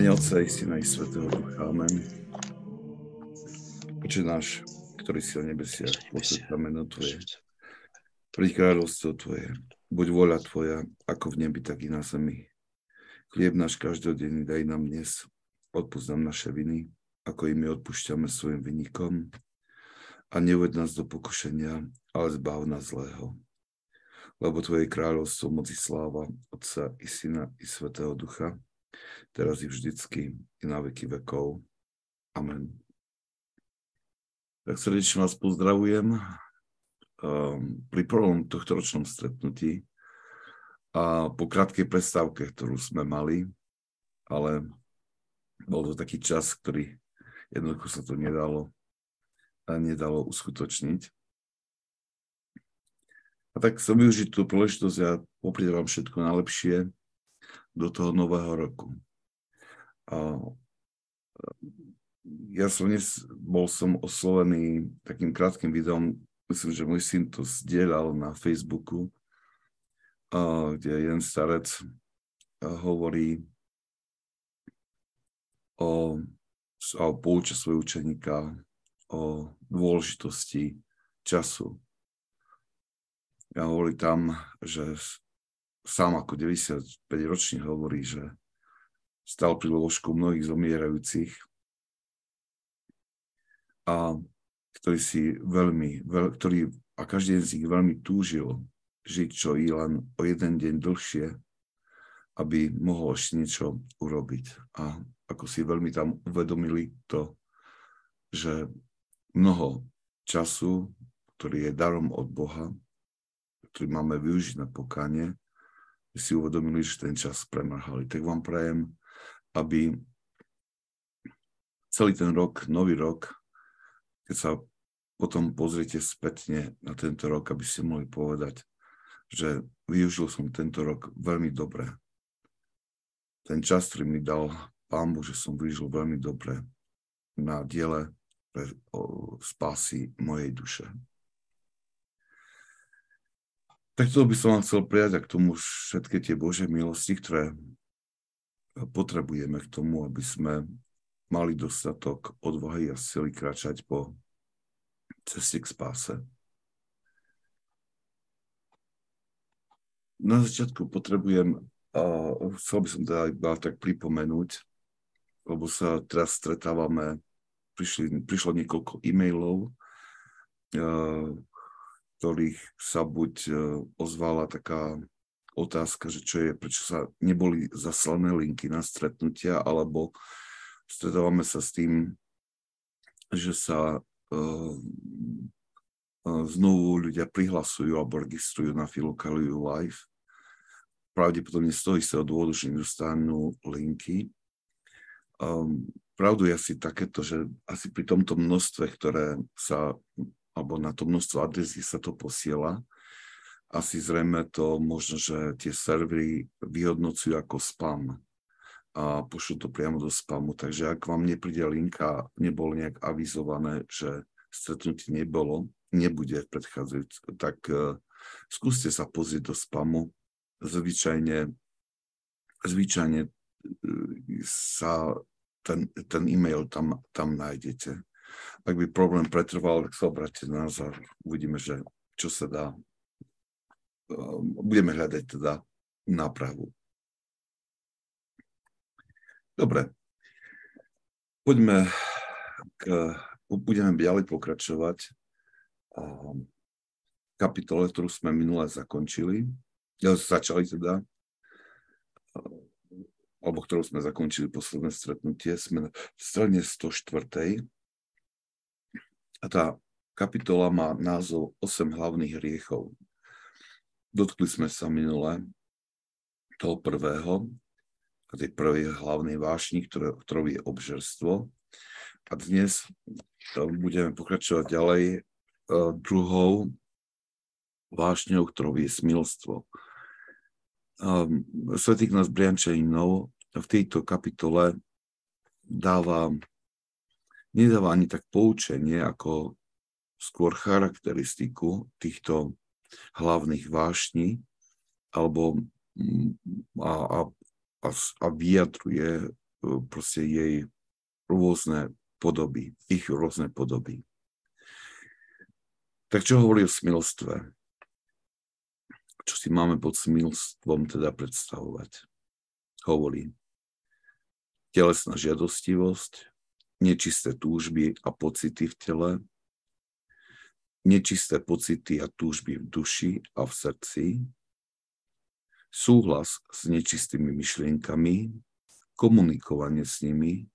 Mene Otca i Syna i Svetého Ducha. Amen. Oče náš, ktorý si o nebesiach, posved meno Tvoje. Príď kráľovstvo Tvoje. Buď voľa Tvoja, ako v nebi, tak i na zemi. Chlieb náš každodenný daj nám dnes. Odpúsť nám naše viny, ako i my odpúšťame svojim vynikom. A neuved nás do pokušenia, ale zbav nás zlého. Lebo Tvoje kráľovstvo, moci sláva, Otca i Syna i Svetého Ducha, teraz i vždycky, i na veky vekov. Amen. Tak srdečne vás pozdravujem um, pri prvom tohto ročnom stretnutí a po krátkej prestávke, ktorú sme mali, ale bol to taký čas, ktorý jednoducho sa to nedalo, nedalo uskutočniť. A tak som využiť tú príležitosť a poprieť vám všetko najlepšie do toho nového roku. A ja som dnes bol som oslovený takým krátkým videom, myslím, že môj syn to zdieľal na Facebooku, kde jeden starec hovorí o, o pouča svojho učeníka o dôležitosti času. Ja hovorí tam, že sám ako 95 ročný hovorí, že stal pri lôžku mnohých zomierajúcich a ktorý si veľmi, veľ, ktorý, a každý z nich veľmi túžil žiť čo i len o jeden deň dlhšie, aby mohol ešte niečo urobiť. A ako si veľmi tam uvedomili to, že mnoho času, ktorý je darom od Boha, ktorý máme využiť na pokánie, si uvedomili, že ten čas premrhali. Tak vám prajem, aby celý ten rok, nový rok, keď sa potom pozriete spätne na tento rok, aby ste mohli povedať, že využil som tento rok veľmi dobre. Ten čas, ktorý mi dal Pán Boh, že som využil veľmi dobre na diele pre spásy mojej duše. Tak to by som vám chcel prijať a k tomu všetky tie Bože milosti, ktoré potrebujeme k tomu, aby sme mali dostatok odvahy a sily kráčať po ceste k spáse. Na začiatku potrebujem, a chcel by som teda iba tak pripomenúť, lebo sa teraz stretávame, prišli, prišlo niekoľko e-mailov, ktorých sa buď e, ozvala taká otázka, že čo je, prečo sa neboli zaslané linky na stretnutia, alebo stretávame sa s tým, že sa uh, znovu ľudia prihlasujú alebo registrujú na Filokaliu Live. Pravdepodobne z toho istého dôvodu, že nedostanú linky. Um, pravdu je asi takéto, že asi pri tomto množstve, ktoré sa alebo na to množstvo adresí sa to posiela. Asi zrejme to možno, že tie servery vyhodnocujú ako spam a pošlú to priamo do spamu. Takže ak vám nepríde linka, nebolo nejak avizované, že stretnutie nebolo, nebude v predchádzajúcom, tak uh, skúste sa pozrieť do spamu. Zvyčajne, zvyčajne uh, sa ten, ten e-mail tam, tam nájdete. Ak by problém pretrval, tak sa obráte na uvidíme, že čo sa dá. Ehm, budeme hľadať teda nápravu. Dobre. Poďme k, budeme ďalej pokračovať ehm, kapitole, ktorú sme minule zakončili, začali teda, ehm, alebo ktorú sme zakončili posledné stretnutie, sme v strane 104. A tá kapitola má názov 8 hlavných hriechov. Dotkli sme sa minule toho prvého, a tej prvej hlavnej vášni, ktoré, ktorou je obžerstvo. A dnes budeme pokračovať ďalej uh, druhou vášňou, ktorou je smilstvo. Um, Svetý nás Briančaninov v tejto kapitole dáva nedáva ani tak poučenie, ako skôr charakteristiku týchto hlavných vášní, alebo mm, a, a, a, a vyjadruje proste jej rôzne podoby, ich rôzne podoby. Tak čo hovorí o smilstve? Čo si máme pod smilstvom teda predstavovať? Hovorí telesná žiadostivosť, nečisté túžby a pocity v tele, nečisté pocity a túžby v duši a v srdci, súhlas s nečistými myšlienkami, komunikovanie s nimi,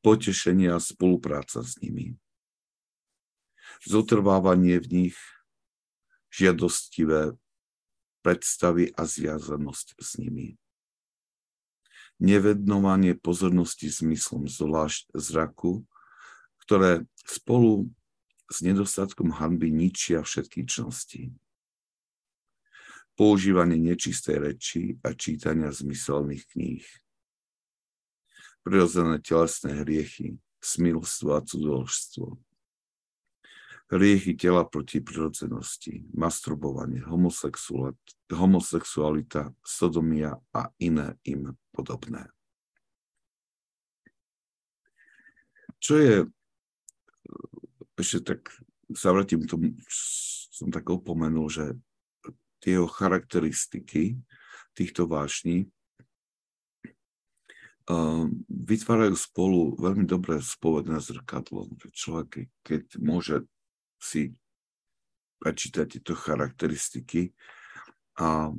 potešenie a spolupráca s nimi zotrvávanie v nich, žiadostivé predstavy a zviazanosť s nimi. Nevednovanie pozornosti zmyslom zvlášť zraku, ktoré spolu s nedostatkom hanby ničia všetky čnosti. Používanie nečistej reči a čítania zmyselných kníh. Prirodzené telesné hriechy, smilstvo a cudoložstvo riechy tela proti prirodzenosti, masturbovanie, homosexualita, sodomia a iné im podobné. Čo je, ešte tak sa vrátim k tomu, som tak opomenul, že tie charakteristiky týchto vášní uh, vytvárajú spolu veľmi dobré spovedné zrkadlo. Človek, keď môže si prečítať tieto charakteristiky a,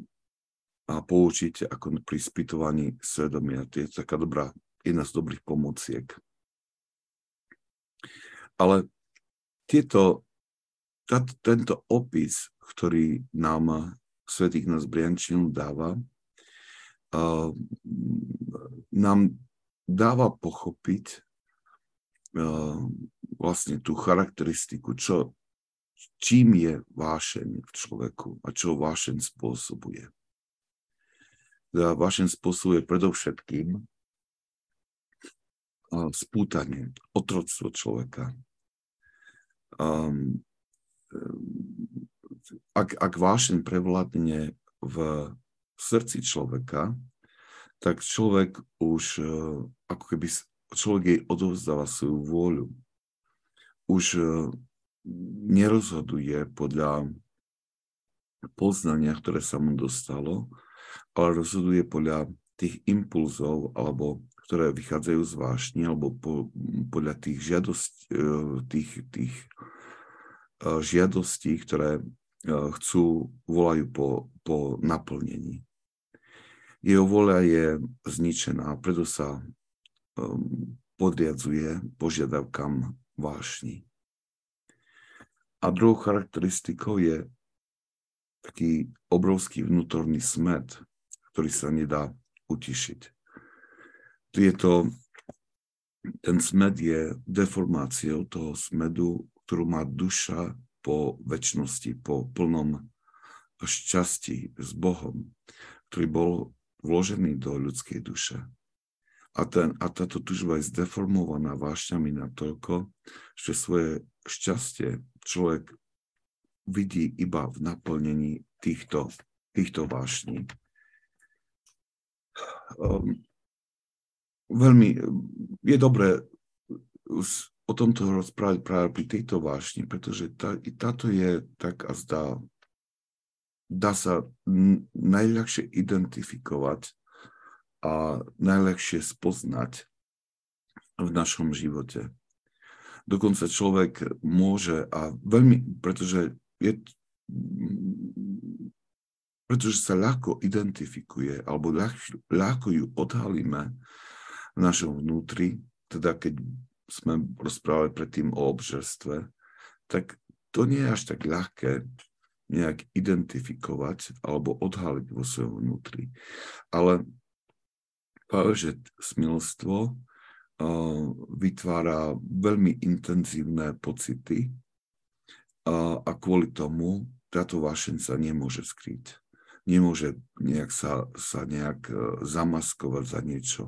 a poučiť ako pri spýtovaní svedomia. To je taká dobrá, jedna z dobrých pomociek. Ale tieto, tá, tento opis, ktorý nám Svetý nás Briančinu dáva, uh, nám dáva pochopiť uh, vlastne tú charakteristiku, čo, čím je vášeň v človeku a čo vášeň spôsobuje. Teda vášeň spôsobuje predovšetkým spútanie, otroctvo človeka. Um, ak, ak vášeň prevládne v srdci človeka, tak človek už ako keby človek jej odovzdáva svoju vôľu už nerozhoduje podľa poznania, ktoré sa mu dostalo, ale rozhoduje podľa tých impulzov, alebo ktoré vychádzajú z vášni, alebo po, podľa tých, žiadost, e, tých, tých e, žiadostí, ktoré chcú, volajú po, po naplnení. Jeho voľa je zničená, preto sa podriadzuje požiadavkám vášni. A druhou charakteristikou je taký obrovský vnútorný smet, ktorý sa nedá utišiť. Je ten smed je deformáciou toho smedu, ktorú má duša po väčšnosti, po plnom šťastí s Bohom, ktorý bol vložený do ľudskej duše. A, ten, a táto tužba je zdeformovaná vášňami natoľko, že svoje šťastie človek vidí iba v naplnení týchto, týchto vášní. Um, veľmi je dobré o tomto rozprávať práve pri tejto vášni, pretože tá, táto je tak a zdá, dá sa najľahšie identifikovať a najlepšie spoznať v našom živote. Dokonca človek môže a veľmi, pretože je, pretože sa ľahko identifikuje alebo ľahko, ľahko ju odhalíme v našom vnútri, teda keď sme rozprávali predtým o obžerstve, tak to nie je až tak ľahké nejak identifikovať alebo odhaliť vo svojom vnútri. Ale že smilstvo vytvára veľmi intenzívne pocity a kvôli tomu táto vášeň sa nemôže skryť. Nemôže nejak sa, sa nejak e, zamaskovať za niečo.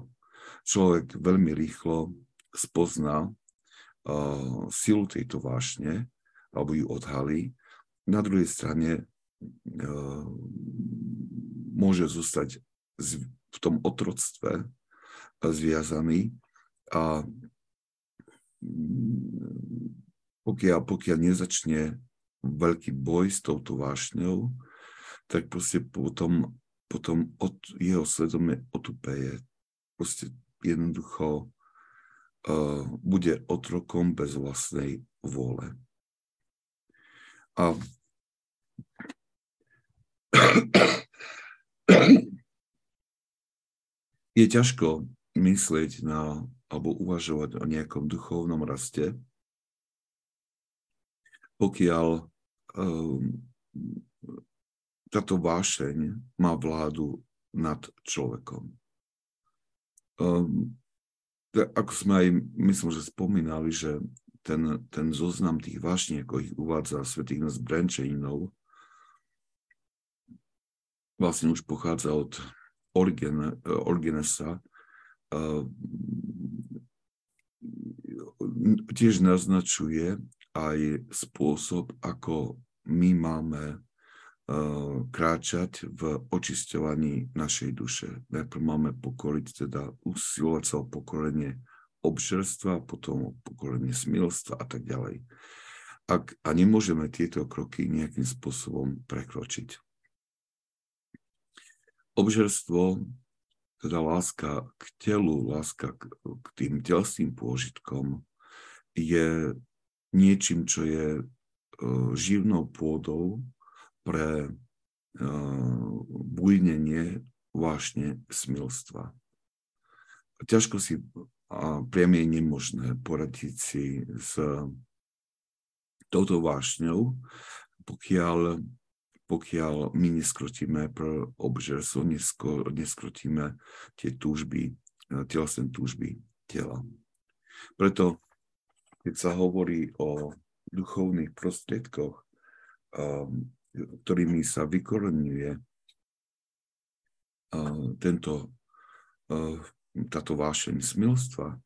Človek veľmi rýchlo spozná uh, silu tejto vášne alebo ju odhalí. Na druhej strane uh, môže zostať v tom otroctve zviazaný a pokiaľ, pokiaľ nezačne veľký boj s touto vášňou, tak proste potom, potom od jeho svedomie otupeje. Proste jednoducho uh, bude otrokom bez vlastnej vôle. A je ťažko myslieť na, alebo uvažovať o nejakom duchovnom raste, pokiaľ um, táto vášeň má vládu nad človekom. Um, ako sme aj, myslím, že spomínali, že ten, ten zoznam tých vášní, ako ich uvádza svätý Ignác Brenčejnov, vlastne už pochádza od Origene, Origenesa, tiež naznačuje aj spôsob, ako my máme kráčať v očisťovaní našej duše. Najprv máme pokoriť, teda usilovať sa o pokorenie obžerstva, potom o pokorenie smilstva a tak ďalej. Ak, a nemôžeme tieto kroky nejakým spôsobom prekročiť. Obžerstvo, teda láska k telu, láska k, k tým telským pôžitkom je niečím, čo je uh, živnou pôdou pre uh, bujnenie vášne smilstva. Ťažko si a priam je nemožné poradiť si s touto vášňou, pokiaľ pokiaľ my neskrotíme pro obžerstvo, neskrotíme tie túžby, e, telesné túžby tela. Preto, keď sa hovorí o duchovných prostriedkoch, um, ktorými sa vykoreňuje uh, tento, uh, táto vášeň smilstva,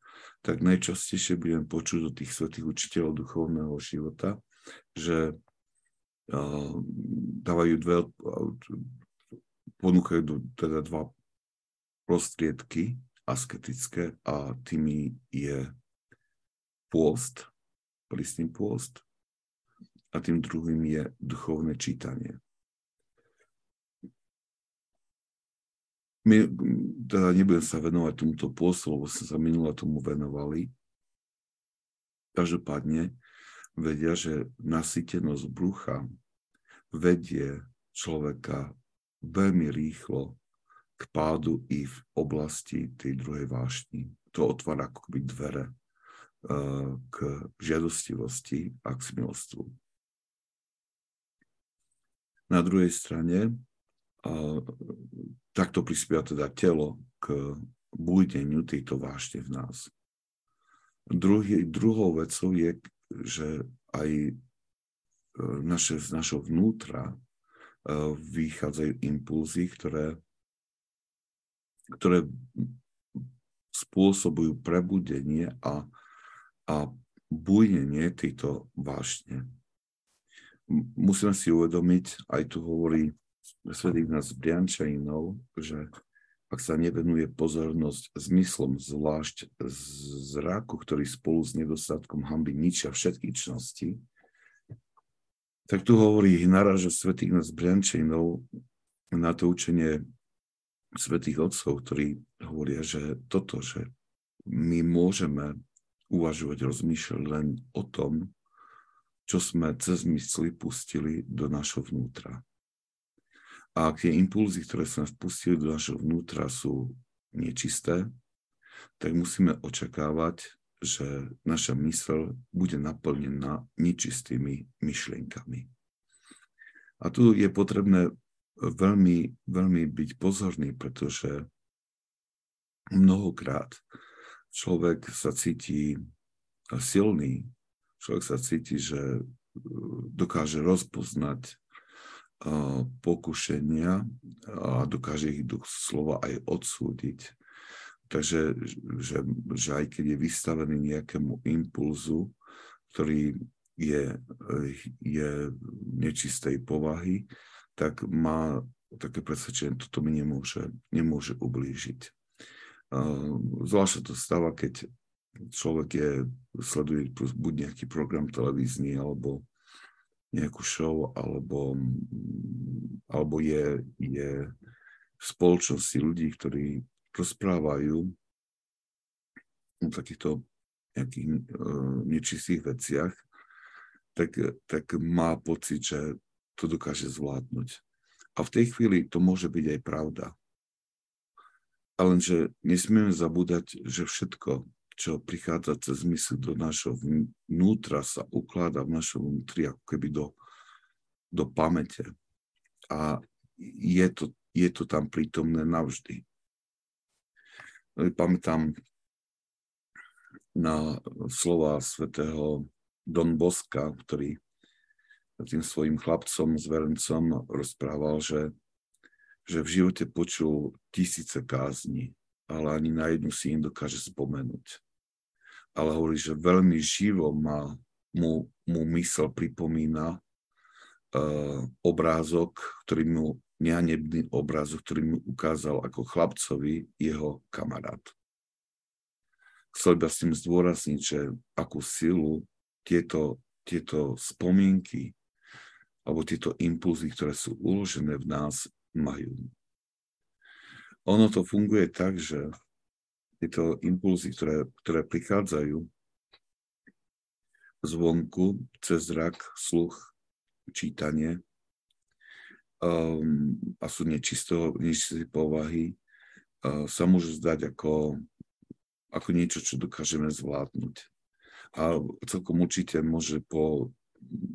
tak najčastejšie budeme počuť od tých svetých učiteľov duchovného života, že dávajú dve, ponúkajú teda dva prostriedky asketické a tými je pôst, prísny pôst a tým druhým je duchovné čítanie. My teda nebudem sa venovať tomuto pôstu, lebo sme sa minule tomu venovali. Každopádne, vedia, že nasytenosť brucha vedie človeka veľmi rýchlo k pádu i v oblasti tej druhej vášni. To otvára akoby dvere uh, k žiadostivosti a k smilstvu. Na druhej strane takto prispieva teda telo k búdeniu tejto vášne v nás. Druhý, druhou vecou je že aj e, naše, z našho vnútra e, vychádzajú impulzy, ktoré, ktoré spôsobujú prebudenie a, a bujnenie tejto vášne. Musíme si uvedomiť, aj tu hovorí svet Ignác Briančajinov, že ak sa nevenuje pozornosť zmyslom, zvlášť zraku, ktorý spolu s nedostatkom hamby ničia všetky čnosti, tak tu hovorí, naráža svätý Ignác Briančejnov na to učenie svätých otcov, ktorí hovoria, že toto, že my môžeme uvažovať, rozmýšľať len o tom, čo sme cez mysli pustili do našho vnútra. A ak tie impulzy, ktoré sa vpustili do našho vnútra, sú nečisté, tak musíme očakávať, že naša mysl bude naplnená nečistými myšlienkami. A tu je potrebné veľmi, veľmi byť pozorný, pretože mnohokrát človek sa cíti silný, človek sa cíti, že dokáže rozpoznať pokušenia a dokáže ich slova aj odsúdiť. Takže že, že aj keď je vystavený nejakému impulzu, ktorý je, je nečistej povahy, tak má také presvedčenie, toto mi nemôže, nemôže ublížiť. Zvlášť to stáva, keď človek je, sleduje buď nejaký program televízny, alebo nejakú show, alebo, alebo je, je v spoločnosti ľudí, ktorí rozprávajú o takýchto nejakých uh, nečistých veciach, tak, tak má pocit, že to dokáže zvládnuť. A v tej chvíli to môže byť aj pravda. Ale že nesmieme zabúdať, že všetko, čo prichádza cez mysl do našho vnútra, sa ukláda v našom vnútri ako keby do, do pamäte. A je to, je to tam prítomné navždy. Pamätám na slova svätého Don Boska, ktorý tým svojim chlapcom, zverencom rozprával, že že v živote počul tisíce kázni, ale ani na jednu si im dokáže spomenúť. Ale hovorí, že veľmi živo má, mu, mu mysel pripomína uh, obrázok, ktorý mu, nehanebný obrázok, ktorý mu ukázal ako chlapcovi jeho kamarát. Chcel by s tým zdôrazniť, že akú silu tieto, tieto spomienky alebo tieto impulzy, ktoré sú uložené v nás, majú. Ono to funguje tak, že tieto impulzy, ktoré, ktoré prichádzajú zvonku, cez zrak, sluch, čítanie um, a sú nečisto, nečisté povahy, uh, sa môžu zdať ako, ako niečo, čo dokážeme zvládnuť. A celkom určite môže po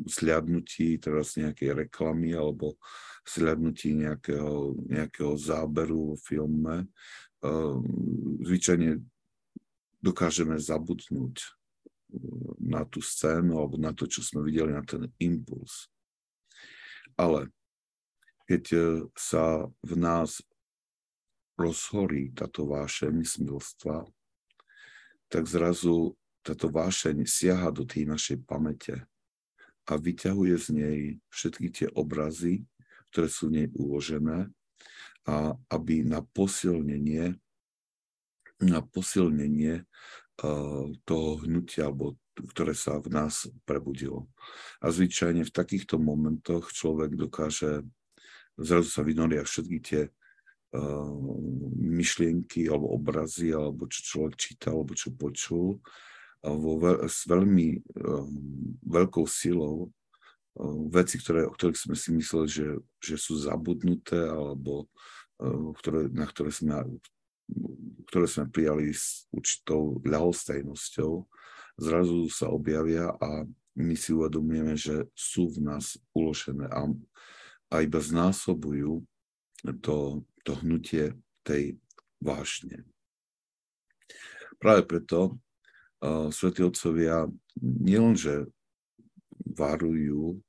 sliadnutí teraz nejakej reklamy alebo slednutí nejakého, nejakého záberu v filme, zvyčajne dokážeme zabudnúť ehm, na tú scénu alebo na to, čo sme videli, na ten impuls. Ale keď e, sa v nás rozhorí táto vášeň smilstva, tak zrazu táto vášeň siaha do tej našej pamäte a vyťahuje z nej všetky tie obrazy, ktoré sú nej uložené a aby na posilnenie na posilnenie uh, toho hnutia, alebo ktoré sa v nás prebudilo. A zvyčajne v takýchto momentoch človek dokáže, zrazu sa vynoria všetky tie uh, myšlienky alebo obrazy, alebo čo človek čítal, alebo čo počul, vo veľ, s veľmi um, veľkou silou veci, ktoré, o ktorých sme si mysleli, že, že sú zabudnuté alebo ktoré, na ktoré sme, ktoré sme prijali s určitou ľahostajnosťou, zrazu sa objavia a my si uvedomujeme, že sú v nás uložené a, a iba znásobujú to, to hnutie tej vášne. Práve preto uh, svätí otcovia nielenže varujú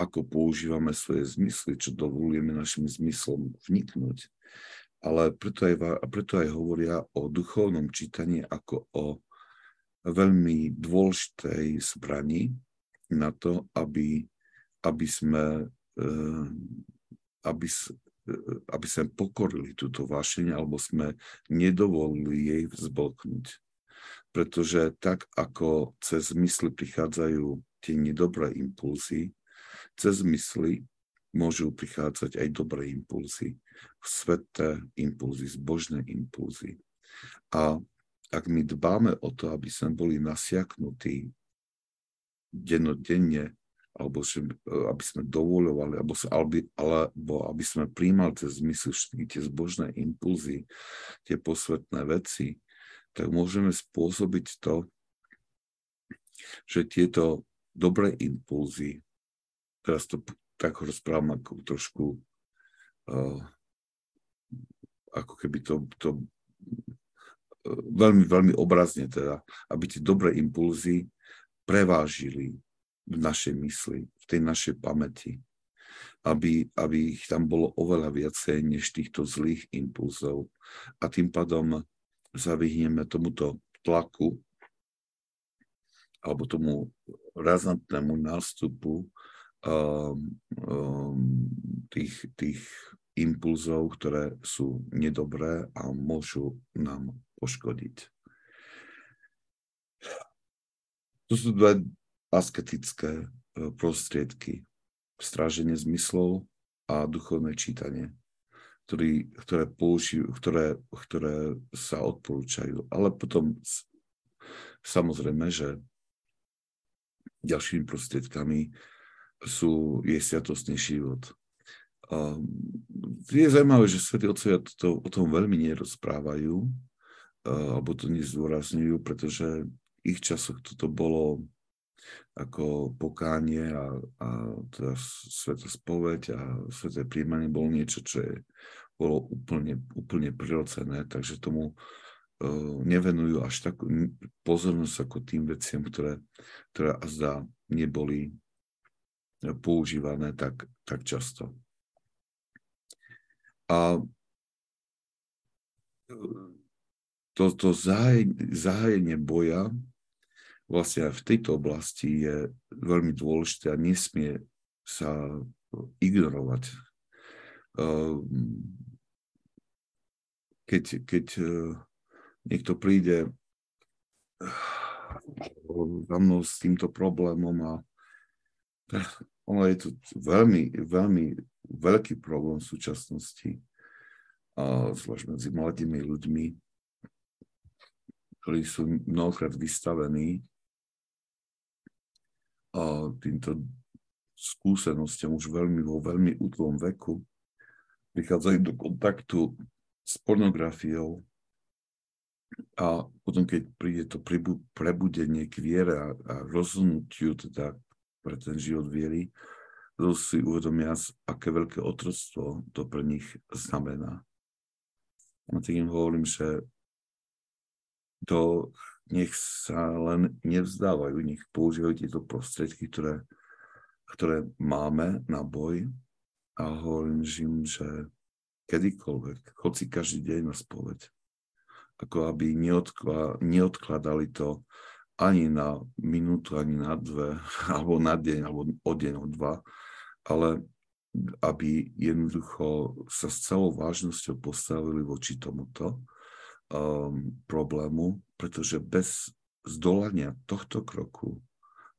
ako používame svoje zmysly, čo dovolujeme našim zmyslom vniknúť. Ale preto aj, preto aj hovoria o duchovnom čítaní ako o veľmi dôležitej zbrani na to, aby, aby sme eh, aby, eh, aby sme pokorili túto vášeň alebo sme nedovolili jej vzblknúť. Pretože tak, ako cez mysli prichádzajú tie nedobré impulzy, cez mysli môžu prichádzať aj dobré impulzy, sveté impulzy, zbožné impulzy. A ak my dbáme o to, aby sme boli nasiaknutí dennodenne, alebo že, aby sme dovolovali, alebo, alebo aby sme príjmali cez zmysel všetky tie zbožné impulzy, tie posvetné veci, tak môžeme spôsobiť to, že tieto dobré impulzy teraz to tak rozprávam ako trošku uh, ako keby to, to uh, veľmi, veľmi obrazne teda, aby tie dobré impulzy prevážili v našej mysli, v tej našej pamäti. Aby, aby ich tam bolo oveľa viacej než týchto zlých impulzov. A tým pádom sa vyhneme tomuto tlaku alebo tomu razantnému nástupu um, um, tých, tých impulzov, ktoré sú nedobré a môžu nám poškodiť. To sú dve asketické e, prostriedky. Stráženie zmyslov a duchovné čítanie, ktorý, ktoré, použijú, ktoré, ktoré sa odporúčajú. Ale potom samozrejme, že ďalšími prostriedkami sú, je sviatostný život. Um, je zaujímavé, že svätí otcovia to, o tom veľmi nerozprávajú, alebo to nezdôrazňujú, pretože v ich časoch toto bolo ako pokánie a, a teda sveta spoveď a sveté príjmanie bolo niečo, čo je, bolo úplne, úplne prirodzené, takže tomu nevenujú až takú pozornosť ako tým veciam, ktoré, ktoré azda neboli používané tak, tak často. A to, to zahájenie boja vlastne v tejto oblasti je veľmi dôležité a nesmie sa ignorovať. Ehm, keď, keď e, niekto príde za mnou s týmto problémom a ono je to veľmi, veľmi veľký problém v súčasnosti, a zvlášť medzi mladými ľuďmi, ktorí sú mnohokrát vystavení a týmto skúsenostiam už veľmi vo veľmi útlom veku, prichádzajú do kontaktu s pornografiou a potom, keď príde to prebudenie k viere a, a rozhodnutiu teda pre ten život viery, to si uvedomia, aké veľké otroctvo to pre nich znamená. A im hovorím, že to nech sa len nevzdávajú, nech používajú tieto prostriedky, ktoré, ktoré máme na boj a hovorím im, že kedykoľvek, chod si každý deň na spoveď. Ako aby neodkla, neodkladali to ani na minútu, ani na dve, alebo na deň, alebo o deň, o dva, ale aby jednoducho sa s celou vážnosťou postavili voči tomuto um, problému, pretože bez zdolania tohto kroku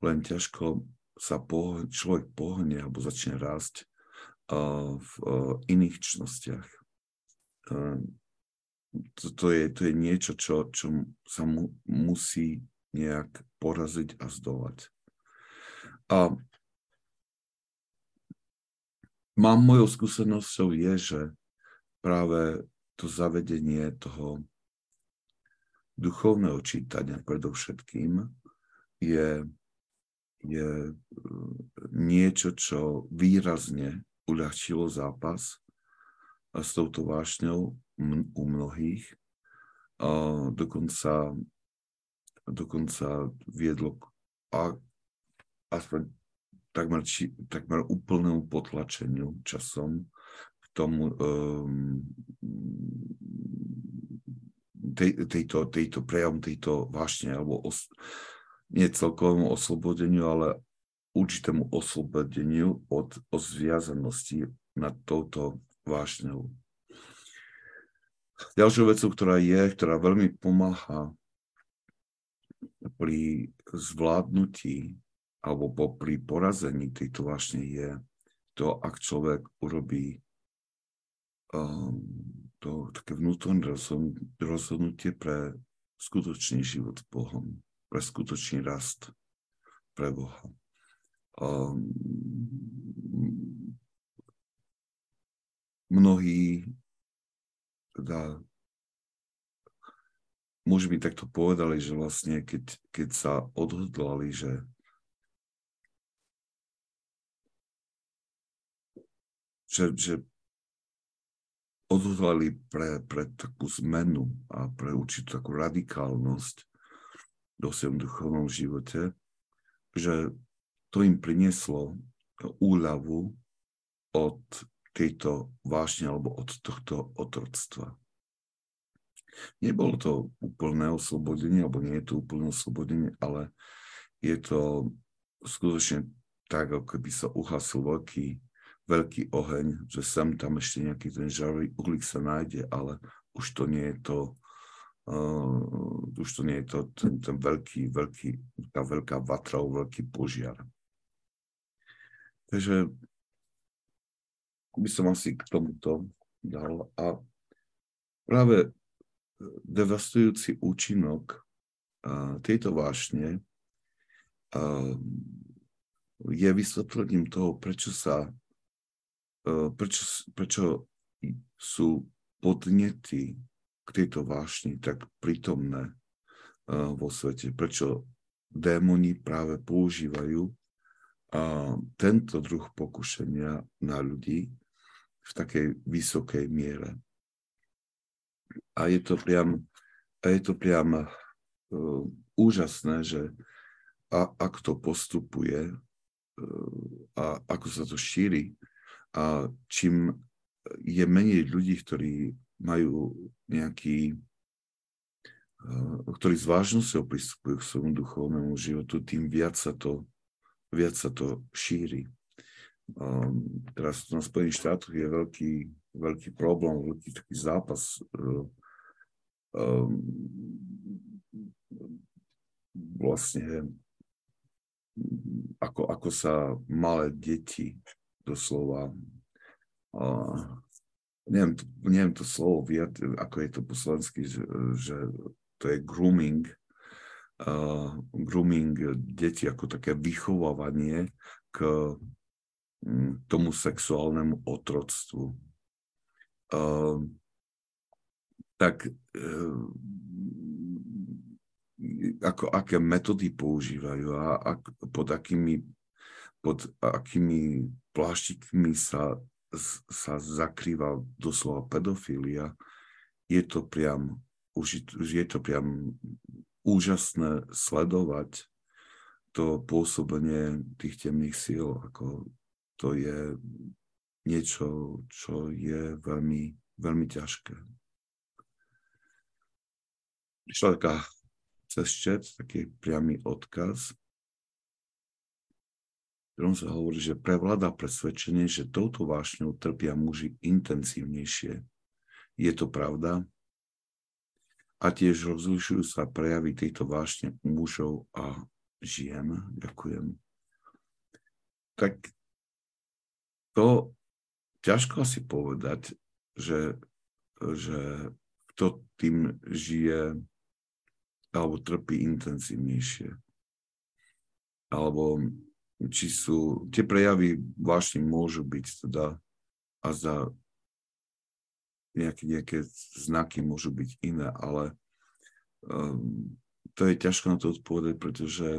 len ťažko sa poh- človek pohne alebo začne rásť uh, v uh, iných čnostiach. Uh, to, to, je, to je niečo, čo, čo sa mu musí nejak poraziť a zdolať. A mám mojou skúsenosťou je, že práve to zavedenie toho duchovného čítania predovšetkým je, je e, niečo, čo výrazne uľahčilo zápas s touto vášňou u mnohých. A dokonca dokonca viedlo k a, aspoň takmer, či, takmer úplnému potlačeniu časom k tomu um, tej, tejto, tejto prejavom tejto vášne, alebo os, nie celkovému oslobodeniu, ale určitému oslobodeniu od, zviazanosti nad touto vášňou. Ďalšou vecou, ktorá je, ktorá veľmi pomáha pri zvládnutí alebo pri porazení tejto vášne je to, ak človek urobí um, to také vnútorné rozhodnutie pre skutočný život s Bohom, pre skutočný rast pre Boha. Um, mnohí teda muži mi takto povedali, že vlastne keď, keď sa odhodlali, že že, že odhodlali pre, pre takú zmenu a pre určitú takú radikálnosť do svojom duchovnom živote, že to im prinieslo úľavu od tejto vášne alebo od tohto otroctva. Nebolo to úplné oslobodenie, alebo nie je to úplné oslobodenie, ale je to skutočne tak, ako keby sa uhasil veľký veľký oheň, že sem tam ešte nejaký ten žarový uhlík sa nájde, ale už to nie je to, uh, už to nie je to ten, ten veľký, veľký, tá veľká vatra, veľký požiar. Takže by som asi k tomuto dal. A práve devastujúci účinok uh, tejto vášne uh, je vysvetlením toho, prečo sa prečo, prečo sú podnety k tejto vášni tak prítomné vo svete, prečo démoni práve používajú tento druh pokušenia na ľudí v takej vysokej miere. A je to priam, a je to priam uh, úžasné, že a, ak to postupuje uh, a ako sa to šíri, a čím je menej ľudí, ktorí majú nejaký, eh, ktorí s vážnosťou pristupujú k svojmu duchovnému životu, tým viac sa to, viac sa to šíri. Um, teraz na Spojených štátoch je veľký, veľký problém, veľký taký zápas um, vlastne ako, ako sa malé deti doslova, uh, neviem, neviem to slovo ako je to po slovensky, že, že to je grooming, uh, grooming deti ako také vychovávanie k tomu sexuálnemu otroctvu. Uh, tak uh, ako, aké metódy používajú a ak, pod akými pod akými pláštikmi sa, sa zakrýva doslova pedofília, je to priam, je to priam úžasné sledovať to pôsobenie tých temných síl, ako to je niečo, čo je veľmi, veľmi ťažké. Prišla taká cez chat, taký priamy odkaz ktorom sa hovorí, že prevláda presvedčenie, že touto vášňou trpia muži intenzívnejšie. Je to pravda? A tiež rozlišujú sa prejavy tejto vášne mužov a žien. Ďakujem. Tak to ťažko asi povedať, že, že kto tým žije alebo trpí intenzívnejšie. Alebo či sú, tie prejavy vášne môžu byť teda a za nejaké, nejaké znaky môžu byť iné, ale um, to je ťažko na to odpovedať, pretože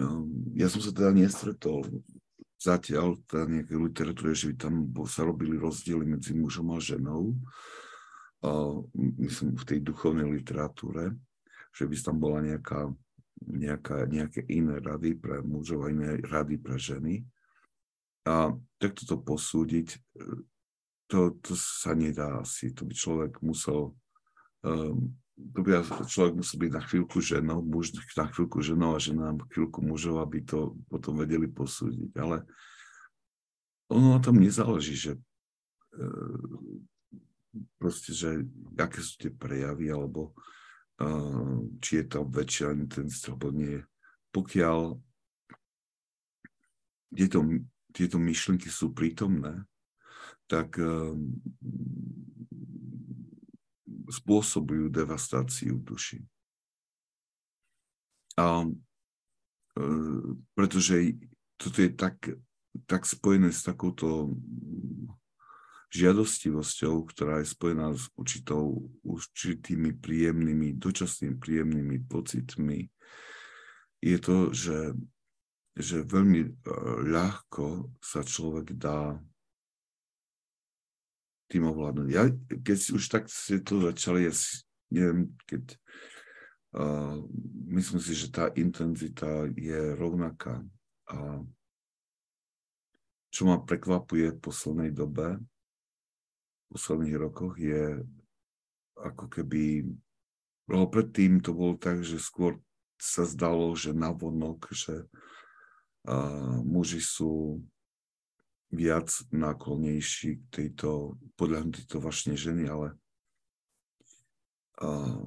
um, ja som sa teda nestretol zatiaľ teda nejaké literatúre, že by tam sa robili rozdiely medzi mužom a ženou, uh, myslím v tej duchovnej literatúre, že by tam bola nejaká nejaká, nejaké iné rady pre mužov a iné rady pre ženy. A takto to posúdiť, to, to sa nedá asi. To by človek musel, um, by človek musel byť na chvíľku ženou, muž na chvíľku ženou a žena na chvíľku mužov, aby to potom vedeli posúdiť. Ale ono na tom nezáleží, že uh, proste, že aké sú tie prejavy, alebo či je tam väčšia intenzita alebo nie. Pokiaľ tieto, tieto myšlienky sú prítomné, tak um, spôsobujú devastáciu duši. A uh, pretože toto je tak, tak spojené s takouto žiadostivosťou, ktorá je spojená s určitou, určitými príjemnými, dočasnými príjemnými pocitmi, je to, že, že veľmi e, ľahko sa človek dá tým ovládnuť. Ja, keď už tak si to začali, ja si, neviem, keď uh, myslím si, že tá intenzita je rovnaká. A čo ma prekvapuje v poslednej dobe, posledných rokoch je ako keby, lebo predtým to bolo tak, že skôr sa zdalo, že navonok, že uh, muži sú viac náklonnejší k tejto, podľa tejto vašnej ženy, ale uh,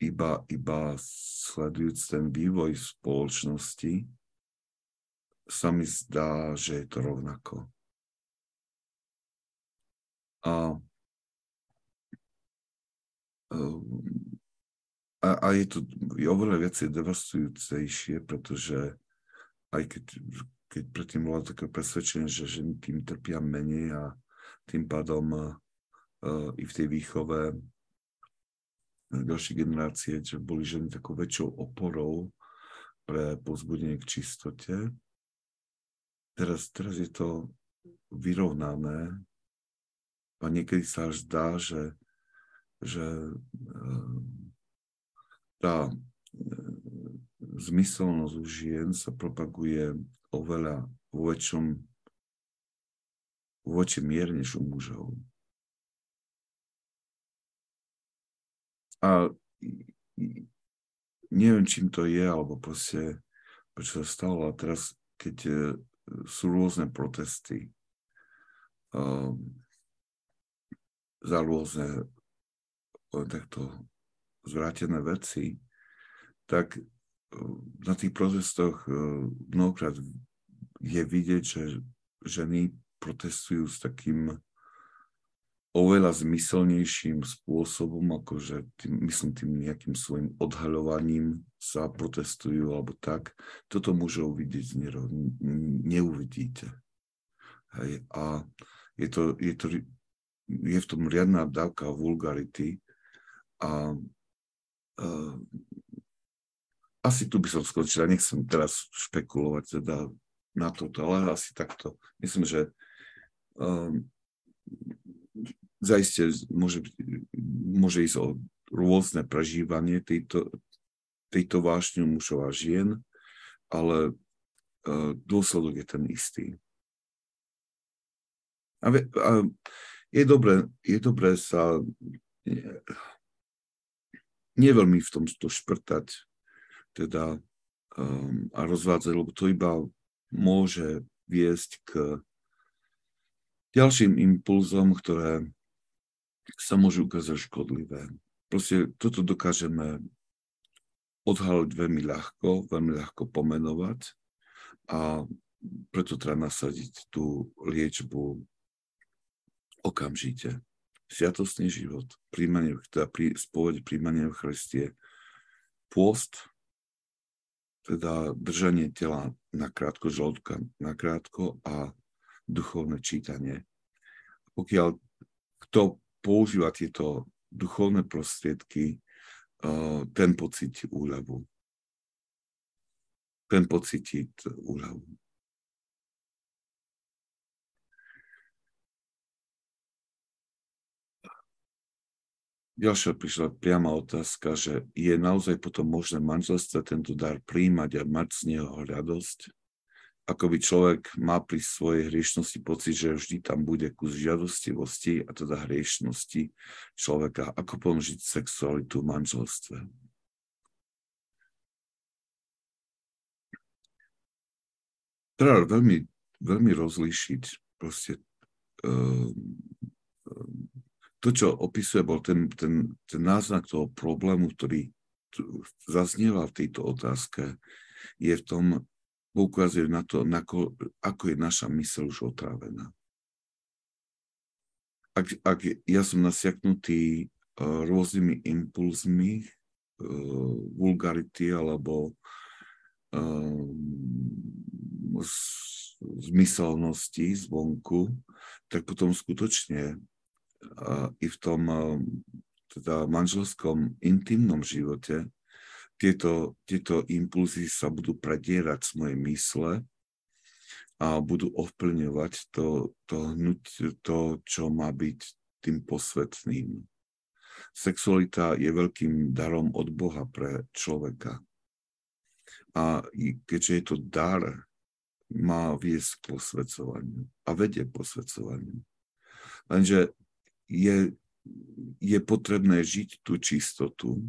iba, iba sledujúc ten vývoj spoločnosti, sa mi zdá, že je to rovnako. A, a, a je to je oveľa viacej devastujúcejšie, pretože aj keď, keď predtým bolo také presvedčenie, že ženy tým trpia menej a tým pádom uh, i v tej výchove ďalšie generácie, že boli ženy takou väčšou oporou pre pozbudenie k čistote. Teraz, teraz je to vyrovnané a niekedy sa až zdá, že, že eh, tá zmyselnosť u žien sa propaguje oveľa vo väčšom vo väčšej miere mužov. A neviem, čím to je, alebo proste, prečo sa stalo. A teraz, keď e, sú rôzne protesty um, za rôzne takto zvrátené veci, tak na tých protestoch e, mnohokrát je vidieť, že ženy protestujú s takým oveľa zmyselnejším spôsobom, akože tým, myslím tým nejakým svojim odhaľovaním sa protestujú alebo tak, toto mužov vidieť nero, neuvidíte. Hej, a je, to, je, to, je v tom riadná dávka vulgarity a uh, asi tu by som skončil, nechcem teraz špekulovať teda na toto, ale asi takto. Myslím, že um, zaiste môže, môže ísť o rôzne prežívanie tejto, tejto vášňu mužov a žien, ale uh, dôsledok je ten istý. A, a je dobré, je dobré sa nie, nie veľmi v tom to šprtať teda, um, a rozvádzať, lebo to iba môže viesť k ďalším impulzom, ktoré sa môžu ukázať škodlivé. Proste toto dokážeme odhaliť veľmi ľahko, veľmi ľahko pomenovať a preto treba nasadiť tú liečbu okamžite. Sviatostný život, príjmanie, teda prí, príjmanie v Christie, pôst, teda držanie tela na krátko, žalúdka na krátko a duchovné čítanie. Pokiaľ kto používa tieto duchovné prostriedky, uh, ten pocíti úľavu. Ten pocíti úľavu. Ďalšia prišla priama otázka, že je naozaj potom možné manželstve tento dar príjmať a mať z neho radosť? ako by človek má pri svojej hriešnosti pocit, že vždy tam bude kus žiadostivosti a teda hriešnosti človeka. Ako pomžiť sexualitu v manželstve? Treba veľmi, veľmi rozlíšiť proste uh, to, čo opisuje, bol ten, ten, ten náznak toho problému, ktorý zaznieva v tejto otázke, je v tom, poukazuje na to, ko, ako je naša mysel už otrávená. Ak, ak ja som nasiaknutý uh, rôznymi impulzmi, uh, vulgarity alebo uh, zmyselnosti zvonku, tak potom skutočne i v tom teda manželskom intimnom živote tieto, tieto impulzy sa budú predierať z mojej mysle a budú ovplyvňovať to, to, to, čo má byť tým posvetným. Sexualita je veľkým darom od Boha pre človeka. A keďže je to dar, má viesť k posvedcovaniu a vedie posvedcovaniu. Lenže je, je potrebné žiť tú čistotu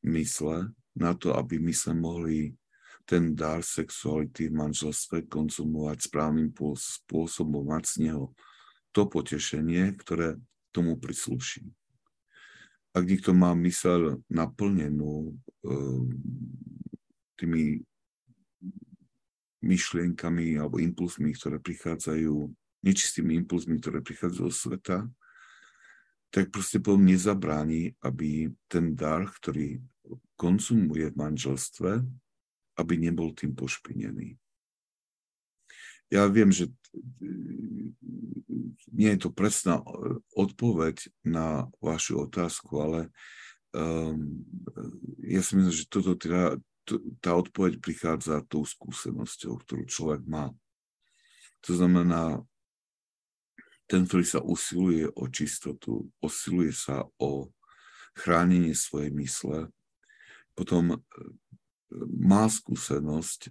mysle na to, aby my sa mohli ten dar sexuality v manželstve konzumovať správnym spôsobom, mať z neho to potešenie, ktoré tomu prislúši. Ak niekto má mysel naplnenú uh, tými myšlienkami alebo impulsmi, ktoré prichádzajú, nečistými impulsmi, ktoré prichádzajú zo sveta, tak proste potom nezabráni, aby ten dar, ktorý konzumuje v manželstve, aby nebol tým pošpinený. Ja viem, že nie je to presná odpoveď na vašu otázku, ale um, ja si myslím, že toto teda, tá odpoveď prichádza tou skúsenosťou, ktorú človek má. To znamená, ten, ktorý sa usiluje o čistotu, usiluje sa o chránenie svojej mysle, potom e, má skúsenosť e,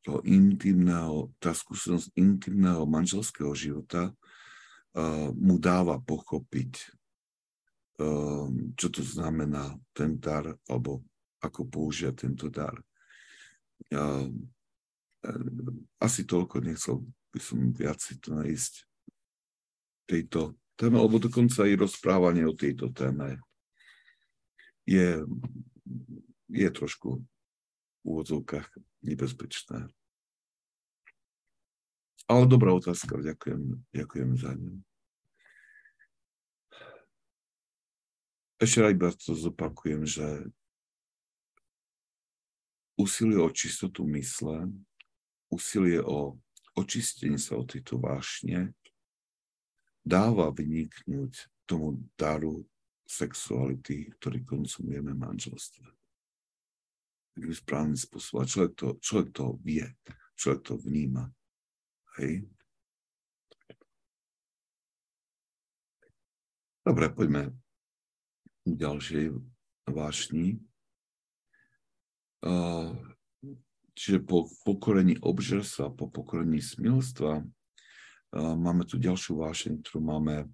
toho intimného, tá skúsenosť intimného manželského života e, mu dáva pochopiť, čo to znamená ten dar, alebo ako použiť tento dar. Asi toľko, nechcel by som viac si to nájsť tejto téme, alebo dokonca aj rozprávanie o tejto téme je, je trošku v úvodzovkách nebezpečné. Ale dobrá otázka, ďakujem, ďakujem za ňu. Ešte raz to zopakujem, že úsilie o čistotu mysle, úsilie o očistenie sa od tejto vášne dáva vyniknúť tomu daru sexuality, ktorý konzumujeme v manželstve. Takým správnym spôsobom. A človek to, človek to vie, človek to vníma. Hej? Dobre, poďme k ďalšej vášni. Uh, Čiže po pokorení obžerstva, po pokorení smilstva máme tu ďalšiu vášeň, ktorú máme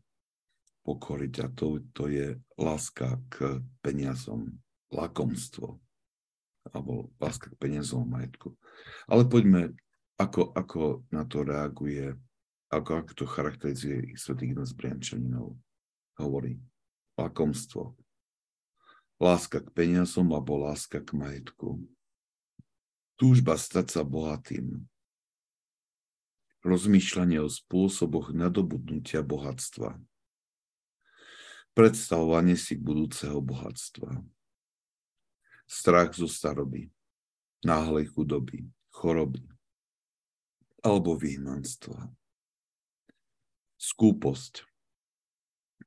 pokoriť a to, to je láska k peniazom, lakomstvo alebo láska k peniazom majetku. Ale poďme, ako, ako na to reaguje, ako, ako to charakterizuje svätý Ignac Briančaninov. Hovorí, lakomstvo, láska k peniazom alebo láska k majetku túžba stať sa bohatým, rozmýšľanie o spôsoboch nadobudnutia bohatstva, predstavovanie si budúceho bohatstva, strach zo staroby, náhlej chudoby, choroby alebo výhnanstva, skúposť,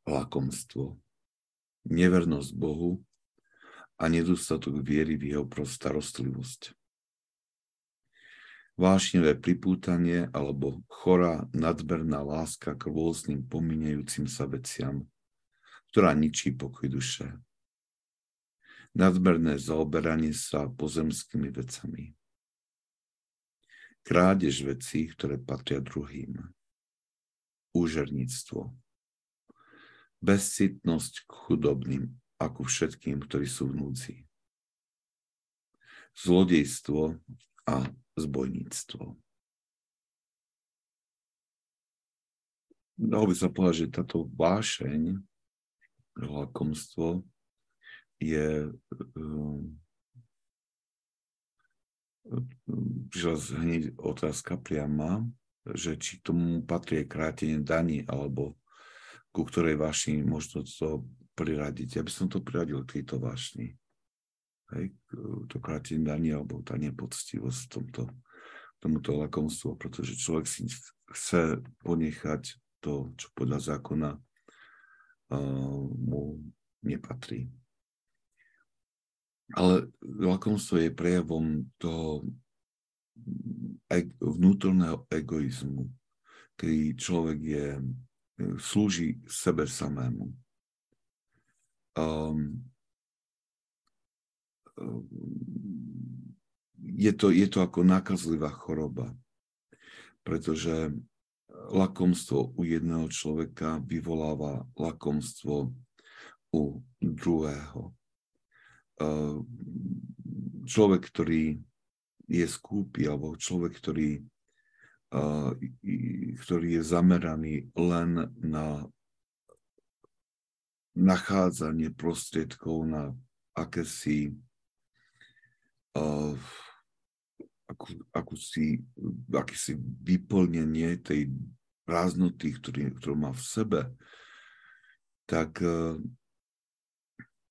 lakomstvo, nevernosť Bohu a nedostatok viery v jeho prostarostlivosť vášnivé pripútanie alebo chorá nadberná láska k rôznym pominejúcim sa veciam, ktorá ničí pokoj duše. Nadberné zaoberanie sa pozemskými vecami. Krádež vecí, ktoré patria druhým. Úžerníctvo. Bezcitnosť k chudobným a ku všetkým, ktorí sú v núdzi. Zlodejstvo a zbojníctvo. Dalo by sa povedať, že táto vášeň, lakomstvo je um, prišla hneď otázka priama, že či tomu patrí krátenie daní, alebo ku ktorej vášni možno to priradiť. Ja by som to priradil k tejto vášni hej, to krátenie daní alebo tá nepoctivosť tomto, tomuto lakomstvu, pretože človek si chce ponechať to, čo podľa zákona uh, mu nepatrí. Ale lakomstvo je prejavom toho vnútorného egoizmu, kedy človek je, slúži sebe samému. Um, je to, je to ako nákazlivá choroba, pretože lakomstvo u jedného človeka vyvoláva lakomstvo u druhého. uh, človek, ktorý je skúpy, alebo človek, ktorý, uh, ktorý je zameraný len na nachádzanie prostriedkov na akési uh, si, akési vyplnenie tej prázdnoty, ktorý, ktorú má v sebe, tak uh,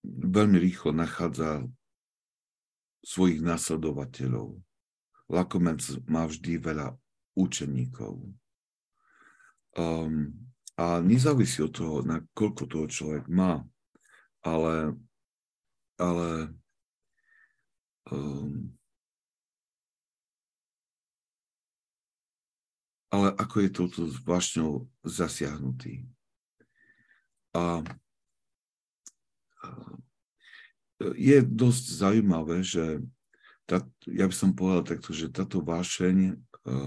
veľmi rýchlo nachádza svojich nasledovateľov. Lakomec má vždy veľa učeníkov. Um, a nezávisí od toho, na koľko toho človek má, ale, ale ale ako je touto vášňou zasiahnutý. A, a je dosť zaujímavé, že tá, ja by som povedal takto, že táto vášeň e,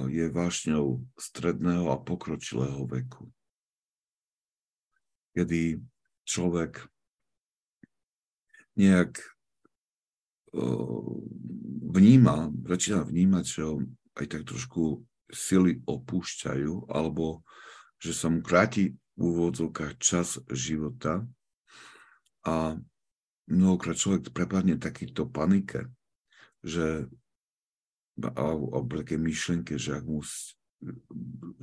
je vášňou stredného a pokročilého veku. Kedy človek nejak vníma, začína vnímať, že ho aj tak trošku sily opúšťajú, alebo že sa mu kráti v úvodzovkách čas života. A mnohokrát človek prepadne takýto panike, že alebo také myšlenke, že, ak mus,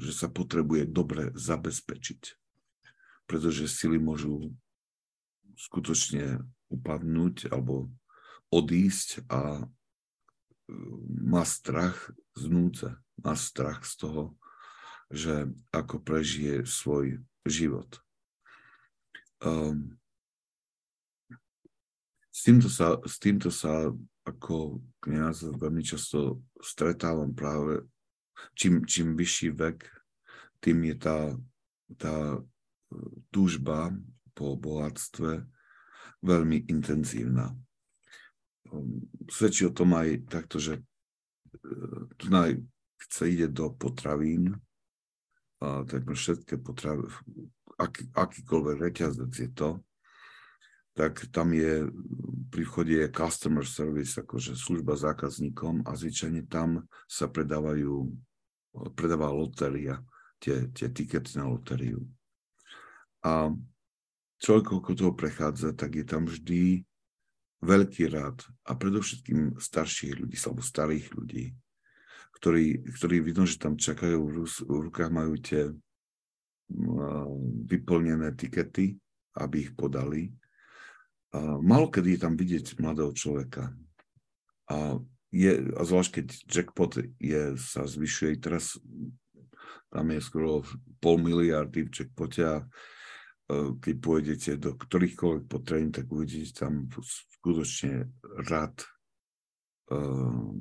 že sa potrebuje dobre zabezpečiť, pretože sily môžu skutočne upadnúť alebo odísť a e, má strach z núce, má strach z toho, že ako prežije svoj život. Um, s týmto sa, s týmto sa ako kniaz veľmi často stretávam práve, čím, čím vyšší vek, tým je tá, tá e, túžba po bohatstve veľmi intenzívna. Ehm, svedčí o tom aj takto, že e, tu naj, chce ide do potravín, a takmer všetké potraviny, aký, akýkoľvek reťazec je to, tak tam je, pri vchode je customer service, akože služba zákazníkom a zvyčajne tam sa predávajú, predáva lotéria, tie, tie tikety na lotériu. A človek, ako toho prechádza, tak je tam vždy veľký rád a predovšetkým starších ľudí, alebo starých ľudí, ktorí, ktorí vidno, že tam čakajú, v rukách majú tie vyplnené tikety, aby ich podali Malo kedy je tam vidieť mladého človeka. A, je, a zvlášť keď jackpot je, sa zvyšuje, teraz tam je skoro pol miliardy v jackpote a e, keď pôjdete do ktorýchkoľvek potravín, tak uvidíte tam skutočne rád uh,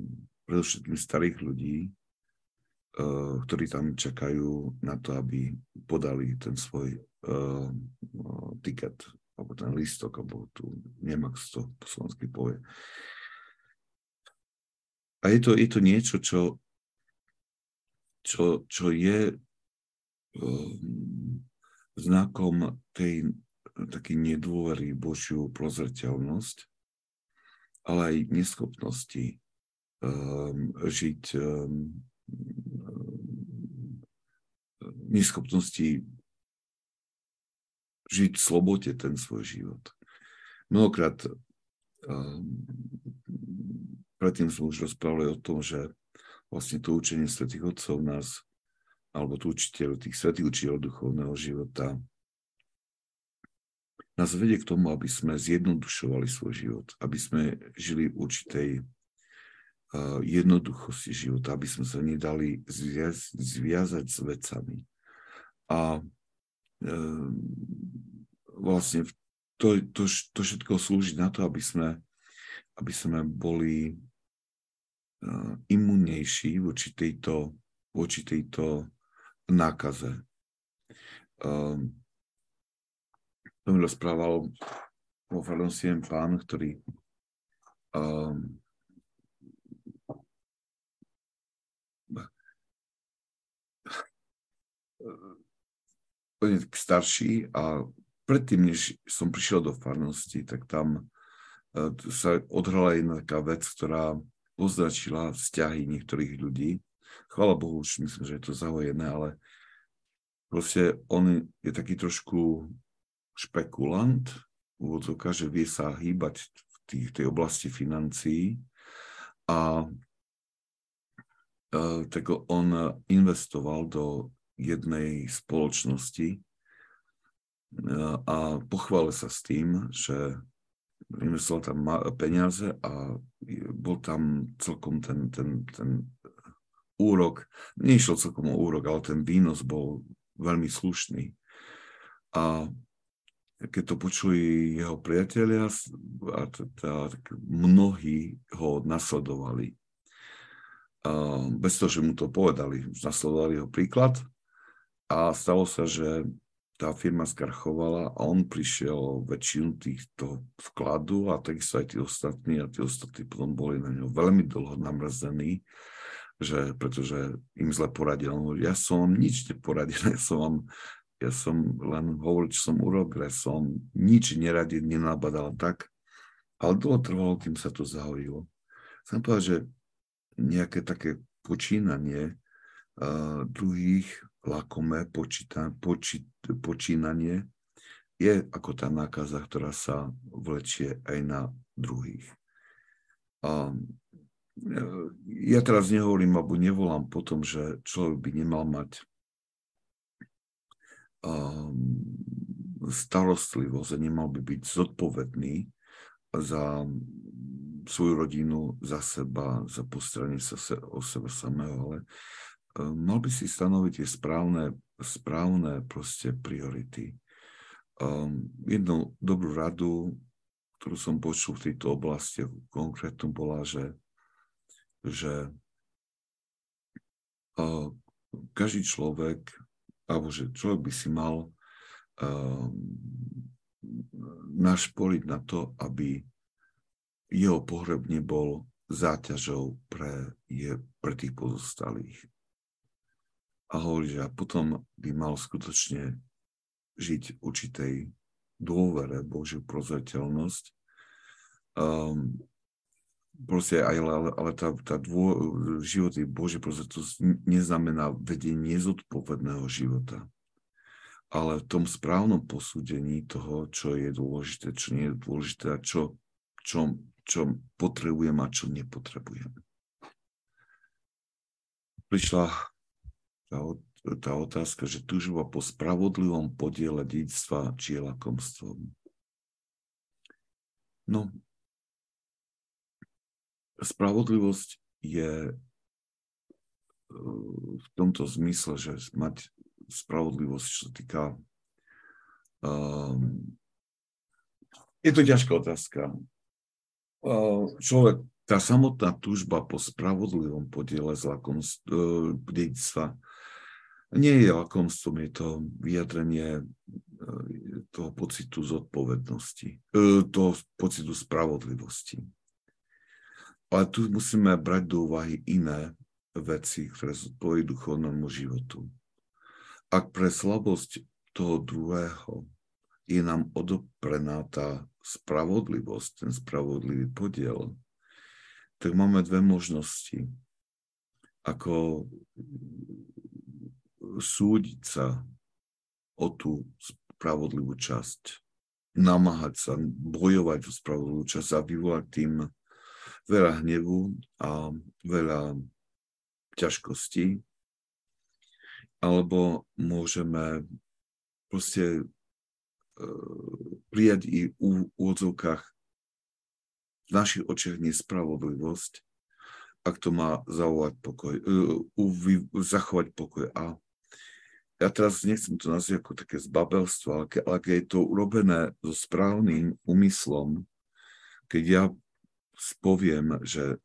predovšetkým starých ľudí, uh, ktorí tam čakajú na to, aby podali ten svoj uh, tiket alebo ten listok, alebo tu Nemax to po slovensky povie. A je to, je to niečo, čo, čo, čo je um, znakom tej taký nedôvery Božiu prozreteľnosť, ale aj neschopnosti um, žiť um, neschopnosti žiť v slobode ten svoj život. Mnohokrát um, predtým sme už rozprávali o tom, že vlastne to učenie svätých Otcov nás, alebo to učiteľ, tých svätých učiteľov duchovného života, nás vedie k tomu, aby sme zjednodušovali svoj život, aby sme žili v určitej uh, jednoduchosti života, aby sme sa nedali zviaz, zviazať s vecami. A Ehm, vlastne to, to, to všetko slúži na to, aby sme, aby sme boli uh, imunnejší voči tejto, voči tejto nákaze. Um, to rozprával vo farnosti pán, ktorý um, úplne starší a predtým, než som prišiel do farnosti, tak tam sa odhrala jedna taká vec, ktorá označila vzťahy niektorých ľudí. Chvala Bohu, už myslím, že je to zahojené, ale proste on je taký trošku špekulant, úvodzovka, že vie sa hýbať v tých, tej oblasti financií a tak on investoval do jednej spoločnosti a pochválil sa s tým, že investoval tam peniaze a bol tam celkom ten, ten, ten úrok, neišlo celkom o úrok, ale ten výnos bol veľmi slušný. A keď to počuli jeho priatelia, a teda, tak mnohí ho nasledovali. A bez toho, že mu to povedali, nasledovali jeho príklad a stalo sa, že tá firma skrachovala a on prišiel väčšinu týchto vkladu a takisto aj tí ostatní a tí ostatní potom boli na ňo veľmi dlho namrzení, že, pretože im zle poradil. Ja som vám nič neporadil, ja som vám ja som len hovoril, čo som urobil, ja som nič neradil, nenabadal tak, ale dlho trvalo, kým sa to zahojilo. Chcem povedať, že nejaké také počínanie uh, druhých lakomé počíta, počí, počínanie je ako tá nákaza, ktorá sa vlečie aj na druhých. A ja teraz nehovorím, alebo nevolám po tom, že človek by nemal mať um, starostlivosť a nemal by byť zodpovedný za svoju rodinu, za seba, za postaranie sa o seba samého, ale mal by si stanoviť tie správne, správne proste priority. Um, jednu dobrú radu, ktorú som počul v tejto oblasti konkrétnu, bola, že, že každý človek, alebo že človek by si mal uh, našpoliť na to, aby jeho pohreb nebol záťažou pre, je, pre tých pozostalých a hovorí, že a potom by mal skutočne žiť určitej dôvere, Božiu prozreteľnosť. Um, proste aj, ale, ale tá, tá dô, život je Božia prozreteľnosť neznamená vedenie zodpovedného života. Ale v tom správnom posúdení toho, čo je dôležité, čo nie je dôležité a čo, čo, čo potrebujem a čo nepotrebujem. Prišla tá, tá otázka, že túžba po spravodlivom podiele dedictva či lakomstvom. No, spravodlivosť je e, v tomto zmysle, že mať spravodlivosť, čo sa týka um, je to ťažká otázka. Uh, človek, tá samotná túžba po spravodlivom podiele z lakomst, uh, dedictva nie je lakomstvom, je to vyjadrenie e, toho pocitu zodpovednosti, e, toho pocitu spravodlivosti. Ale tu musíme brať do úvahy iné veci, ktoré zodpovedajú duchovnému životu. Ak pre slabosť toho druhého je nám odoprená tá spravodlivosť, ten spravodlivý podiel, tak máme dve možnosti. Ako súdiť sa o tú spravodlivú časť, namáhať sa, bojovať o spravodlivú časť a vyvolať tým veľa hnevu a veľa ťažkostí. Alebo môžeme proste uh, prijať i v úvodzovkách v našich očiach nespravodlivosť, ak to má zavolať pokoj, uh, zachovať pokoj. A ja teraz nechcem to nazvať ako také zbabelstvo, ale, ke, ale keď je to urobené so správnym úmyslom, keď ja spoviem, že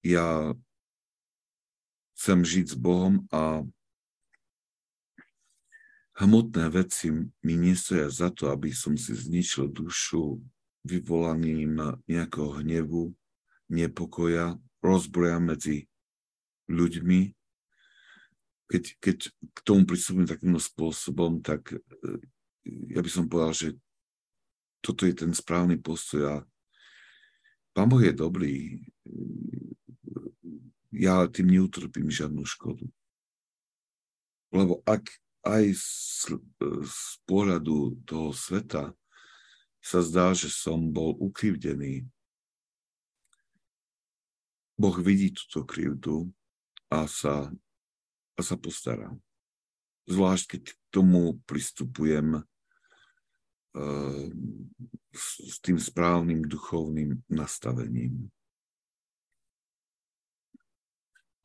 ja chcem žiť s Bohom a hmotné veci mi nestoja za to, aby som si zničil dušu vyvolaným nejakého hnevu, nepokoja, rozbroja medzi ľuďmi, keď, keď k tomu pristúpim takýmto spôsobom, tak e, ja by som povedal, že toto je ten správny postoj a Pán Boh je dobrý. Ja tým neutrpím žiadnu škodu. Lebo ak aj z, z pohľadu toho sveta sa zdá, že som bol ukrivdený, Boh vidí túto krivdu a sa, a sa postará. Zvlášť, keď k tomu pristupujem s, s tým správnym duchovným nastavením.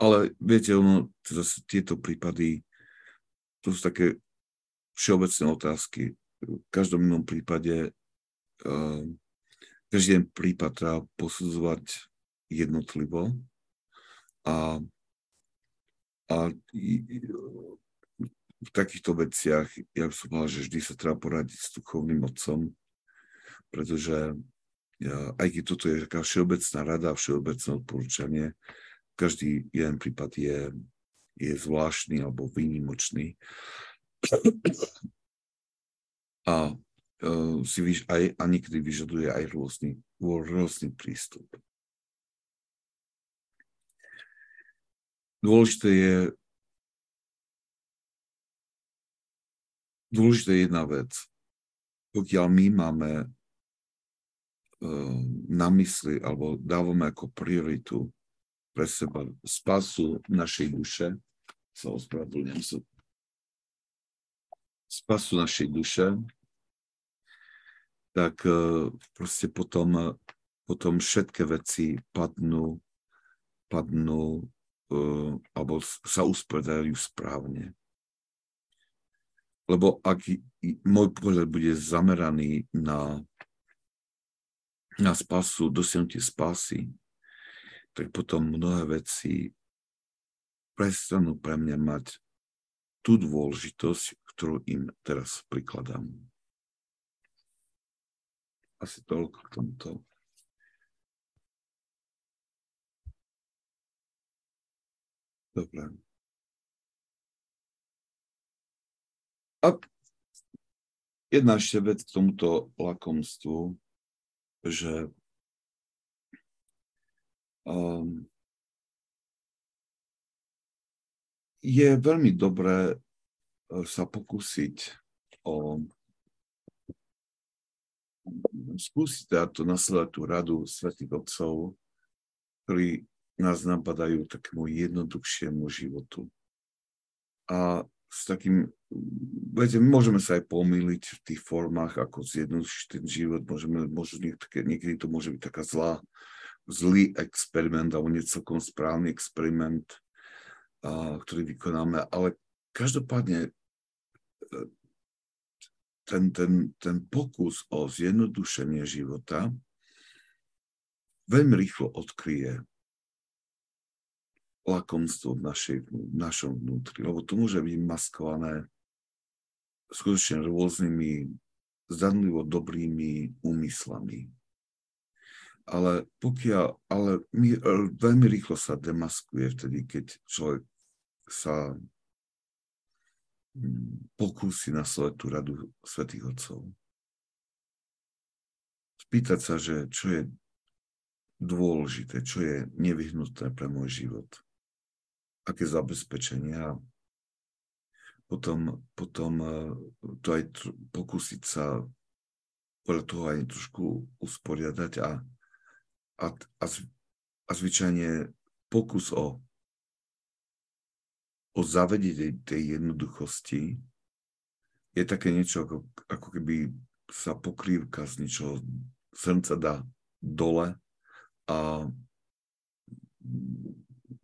Ale viete, ono, zase tieto prípady, to sú také všeobecné otázky. V každom inom prípade, uh, každý jeden prípad treba posudzovať jednotlivo a, a v takýchto veciach ja by som povedal, že vždy sa treba poradiť s duchovným otcom, pretože ja, aj keď toto je taká všeobecná rada, všeobecné odporúčanie, každý jeden prípad je, je zvláštny alebo výnimočný. A uh, si vyž, aj, a niekedy vyžaduje aj rôzny, rôzny prístup. Dôležité je dôležité je jedna vec. Pokiaľ my máme uh, na mysli alebo dávame ako prioritu pre seba spasu našej duše, sa ospravedlňujem sa, spasu našej duše, tak uh, proste potom, potom všetky veci padnú, padnú alebo sa usporiadajú správne. Lebo ak môj pohľad bude zameraný na, na spasu, dosiahnutie spásy, tak potom mnohé veci prestanú pre mňa mať tú dôležitosť, ktorú im teraz prikladám. Asi toľko k tomuto. Dobre. A jedna ešte vec k tomuto lakomstvu, že um, je veľmi dobré uh, sa pokúsiť o skúsiť teda to nasledovať tú radu svetých otcov, ktorí nás napadajú takému jednoduchšiemu životu. A s takým, viete, môžeme sa aj pomýliť v tých formách, ako zjednodušiť ten život, môžeme, môžu, niekedy, niekedy to môže byť taká zlá, zlý experiment, alebo nie celkom správny experiment, a, ktorý vykonáme, ale každopádne e, ten, ten, ten pokus o zjednodušenie života veľmi rýchlo odkryje lakomstvo v, našej, v našom vnútri, lebo to môže byť maskované skutočne rôznymi zdanlivo dobrými úmyslami. Ale pokiaľ, ale my, e, veľmi rýchlo sa demaskuje vtedy, keď človek sa mm, pokúsi nasledovať tú radu svätých Otcov. Spýtať sa, že čo je dôležité, čo je nevyhnutné pre môj život aké zabezpečenia. Potom, potom e, to aj pokúsiť sa podľa toho aj trošku usporiadať a, a, a, a zvyčajne pokus o, o zavedenie tej jednoduchosti je také niečo, ako, ako keby sa pokrývka z niečoho srnca dá dole a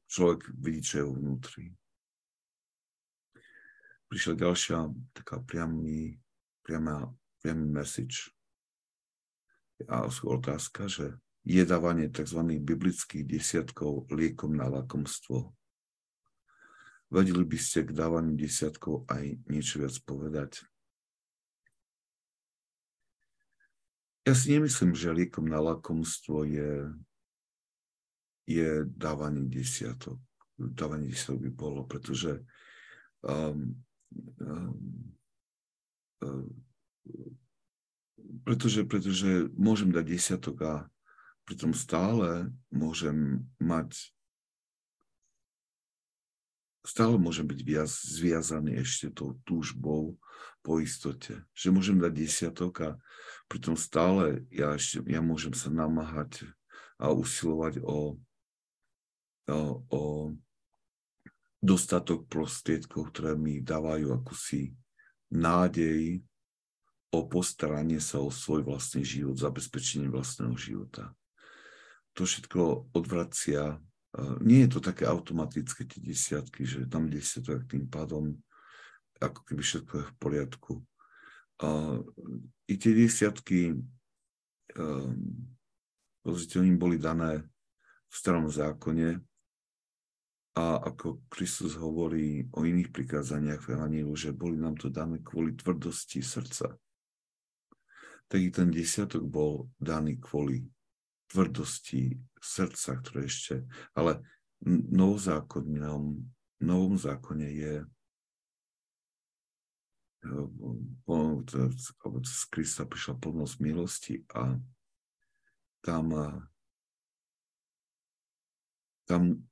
človek vidí, čo je vnútri. Prišla ďalšia taká priamy, priama, priamy message a otázka, že je dávanie tzv. biblických desiatkov liekom na lakomstvo. Vedeli by ste k dávaniu desiatkov aj niečo viac povedať? Ja si nemyslím, že liekom na lakomstvo je je dávanie desiatok. Dávanie desiatok by bolo, pretože um, um, um, pretože, pretože môžem dať desiatok a pritom stále môžem mať stále môžem byť viac zviazaný ešte tou túžbou po istote. Že môžem dať desiatok a pritom stále ja, ešte, ja môžem sa namáhať a usilovať o, o, dostatok prostriedkov, ktoré mi dávajú akúsi nádej o postaranie sa o svoj vlastný život, zabezpečenie vlastného života. To všetko odvracia nie je to také automatické tie desiatky, že tam desiatok tým pádom ako keby všetko je v poriadku. I tie desiatky, um, pozrite, oni boli dané v starom zákone a ako Kristus hovorí o iných prikázaniach v Evangeliu, že boli nám to dané kvôli tvrdosti srdca. Tak i ten desiatok bol daný kvôli tvrdosti srdca, ktoré ešte, ale novozákonnom, novom zákone je z Krista prišla plnosť milosti a tam, tam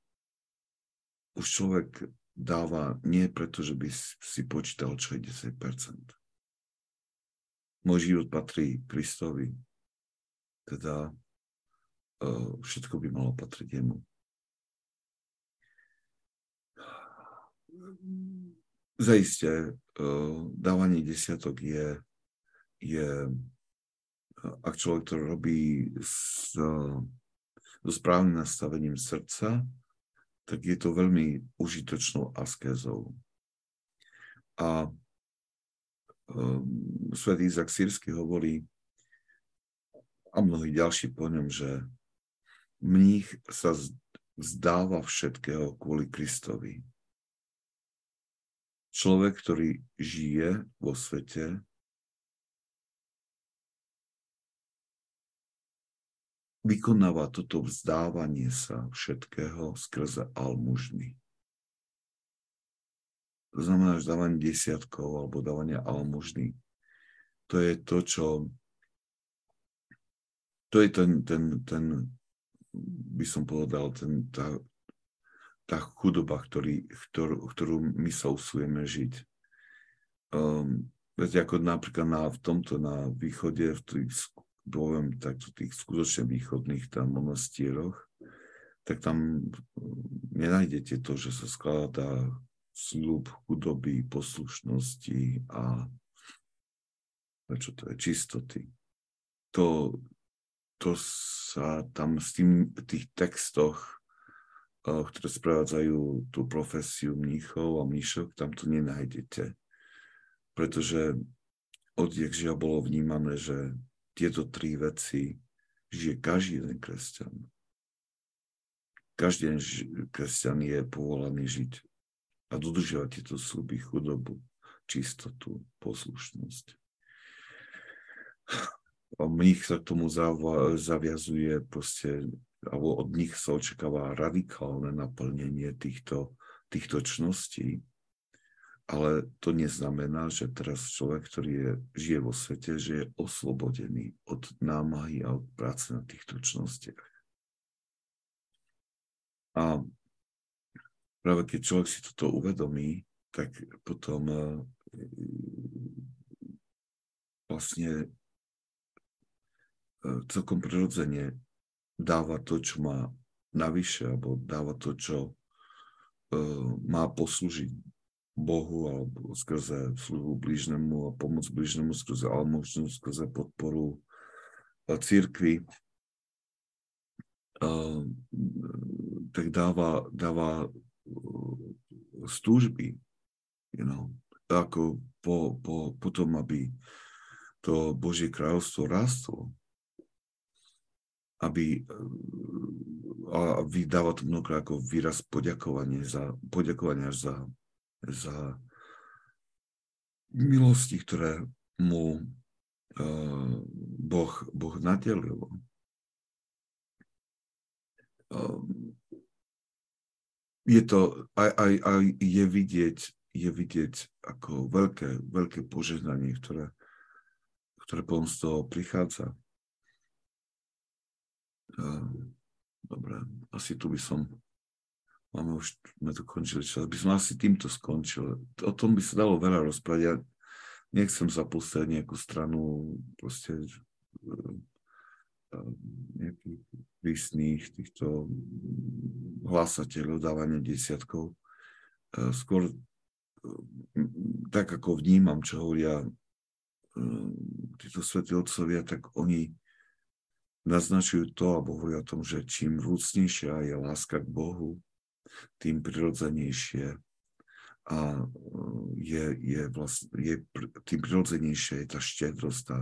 už človek dáva nie preto, že by si počítal, čo je 10%. Môj život patrí Kristovi. Teda všetko by malo patriť jemu. Zaiste, dávanie desiatok je, je ak človek to robí s, so správnym nastavením srdca, tak je to veľmi užitočnou askézou. A um, svätý Izak Sírsky hovorí, a mnohí ďalší po ňom, že mních sa vzdáva všetkého kvôli Kristovi. Človek, ktorý žije vo svete, vykonáva toto vzdávanie sa všetkého skrze almužny. To znamená, že dávanie desiatkov alebo dávanie almužny, to je to, čo to je ten, ten, ten by som povedal, ten, tá, tá chudoba, ktorý, ktorú, ktorú my sa usujeme žiť. Um, viete, ako napríklad na, v tomto na východe, v tých, poviem takto, tých skutočne východných tam monastieroch, tak tam um, nenájdete to, že sa skladá slúb chudoby, poslušnosti a čo to je, čistoty. To, to sa tam s tým, v tých textoch, eh, ktoré sprevádzajú tú profesiu mníchov a mníšok, tam to nenájdete. Pretože odjek žia bolo vnímané, že tieto tri veci žije každý jeden kresťan. Každý jeden kresťan je povolaný žiť a dodržiavať tieto sluby, chudobu, čistotu, poslušnosť mních sa k tomu zaviazuje proste, alebo od nich sa očakáva radikálne naplnenie týchto, týchto čností. Ale to neznamená, že teraz človek, ktorý je, žije vo svete, že je oslobodený od námahy a od práce na týchto čnostiach. A práve keď človek si toto uvedomí, tak potom eh, vlastne E, celkom prirodzene dáva to, čo má navyše, alebo dáva to, čo uh, má poslúžiť Bohu alebo skrze sluhu blížnemu a pomoc blížnemu skrze almožnú, skrze podporu uh, církvy, uh, tak dáva, dáva z túžby, you know, ako po, po, potom, aby to Božie kráľovstvo rastlo, aby a vydáva to mnohokrát ako výraz poďakovania za, poďakovania za, za milosti, ktoré mu uh, boh, boh nadelil. Uh, je to, aj, aj, aj je vidieť, je vidieť ako veľké, veľké požehnanie, ktoré, ktoré potom z toho prichádza Dobre, asi tu by som Máme už, sme to končili čas. By som asi týmto skončil. O tom by sa dalo veľa rozprávať. Ja nechcem zapúšťať nejakú stranu proste eh, eh, nejakých prísnych týchto hlasateľov dávania desiatkov. Eh, skôr tak, ako vnímam, čo hovoria títo svätí otcovia, tak oni naznačujú to, alebo hovoria o tom, že čím vrúcnejšia je láska k Bohu, tým prirodzenejšie a e, je, je, vlastne, je tým prirodzenejšia je tá štedrosť, tá,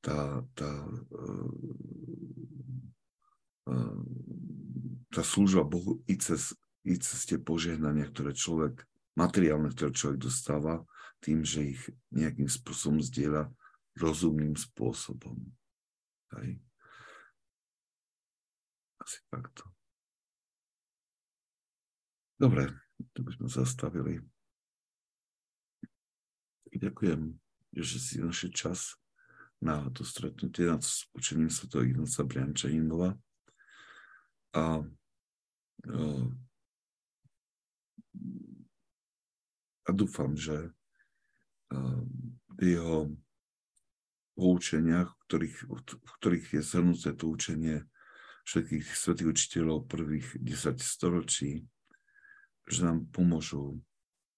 tá, tá, e, e, tá služba Bohu i cez, i cez tie požehnania, ktoré človek, materiálne, ktoré človek dostáva, tým, že ich nejakým spôsobom zdieľa rozumným spôsobom. Hej. Asi takto. Dobre, to by sme zastavili. Ďakujem, že si našiel čas na to stretnutie nad učením Sv. Ignáca Briančaninova. A, a dúfam, že v jeho poučeniach, v ktorých, v ktorých je zhrnuté to učenie všetkých svetých učiteľov prvých 10 storočí, že nám pomôžu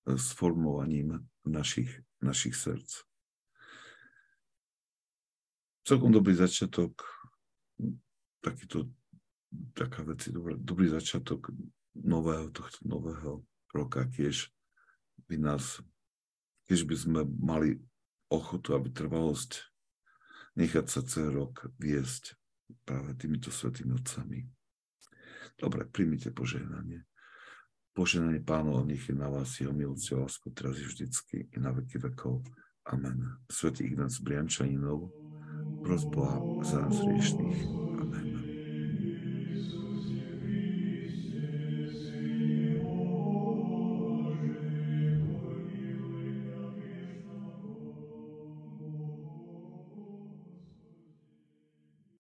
e, s formovaním našich, našich srdc. Celkom dobrý začiatok, takýto, taká vec dobrý, dobrý začiatok nového, tohto nového roka, tiež by nás, tiež by sme mali ochotu, aby trvalosť nechať sa celý rok viesť práve týmito svetými otcami. Dobre, príjmite požehnanie. Poženanie pánov, nech je na vás jeho milosť a lásku teraz vždycky i na veky vekov. Amen. Svetý Ignác Briančaninov, prosboha za nás riešných.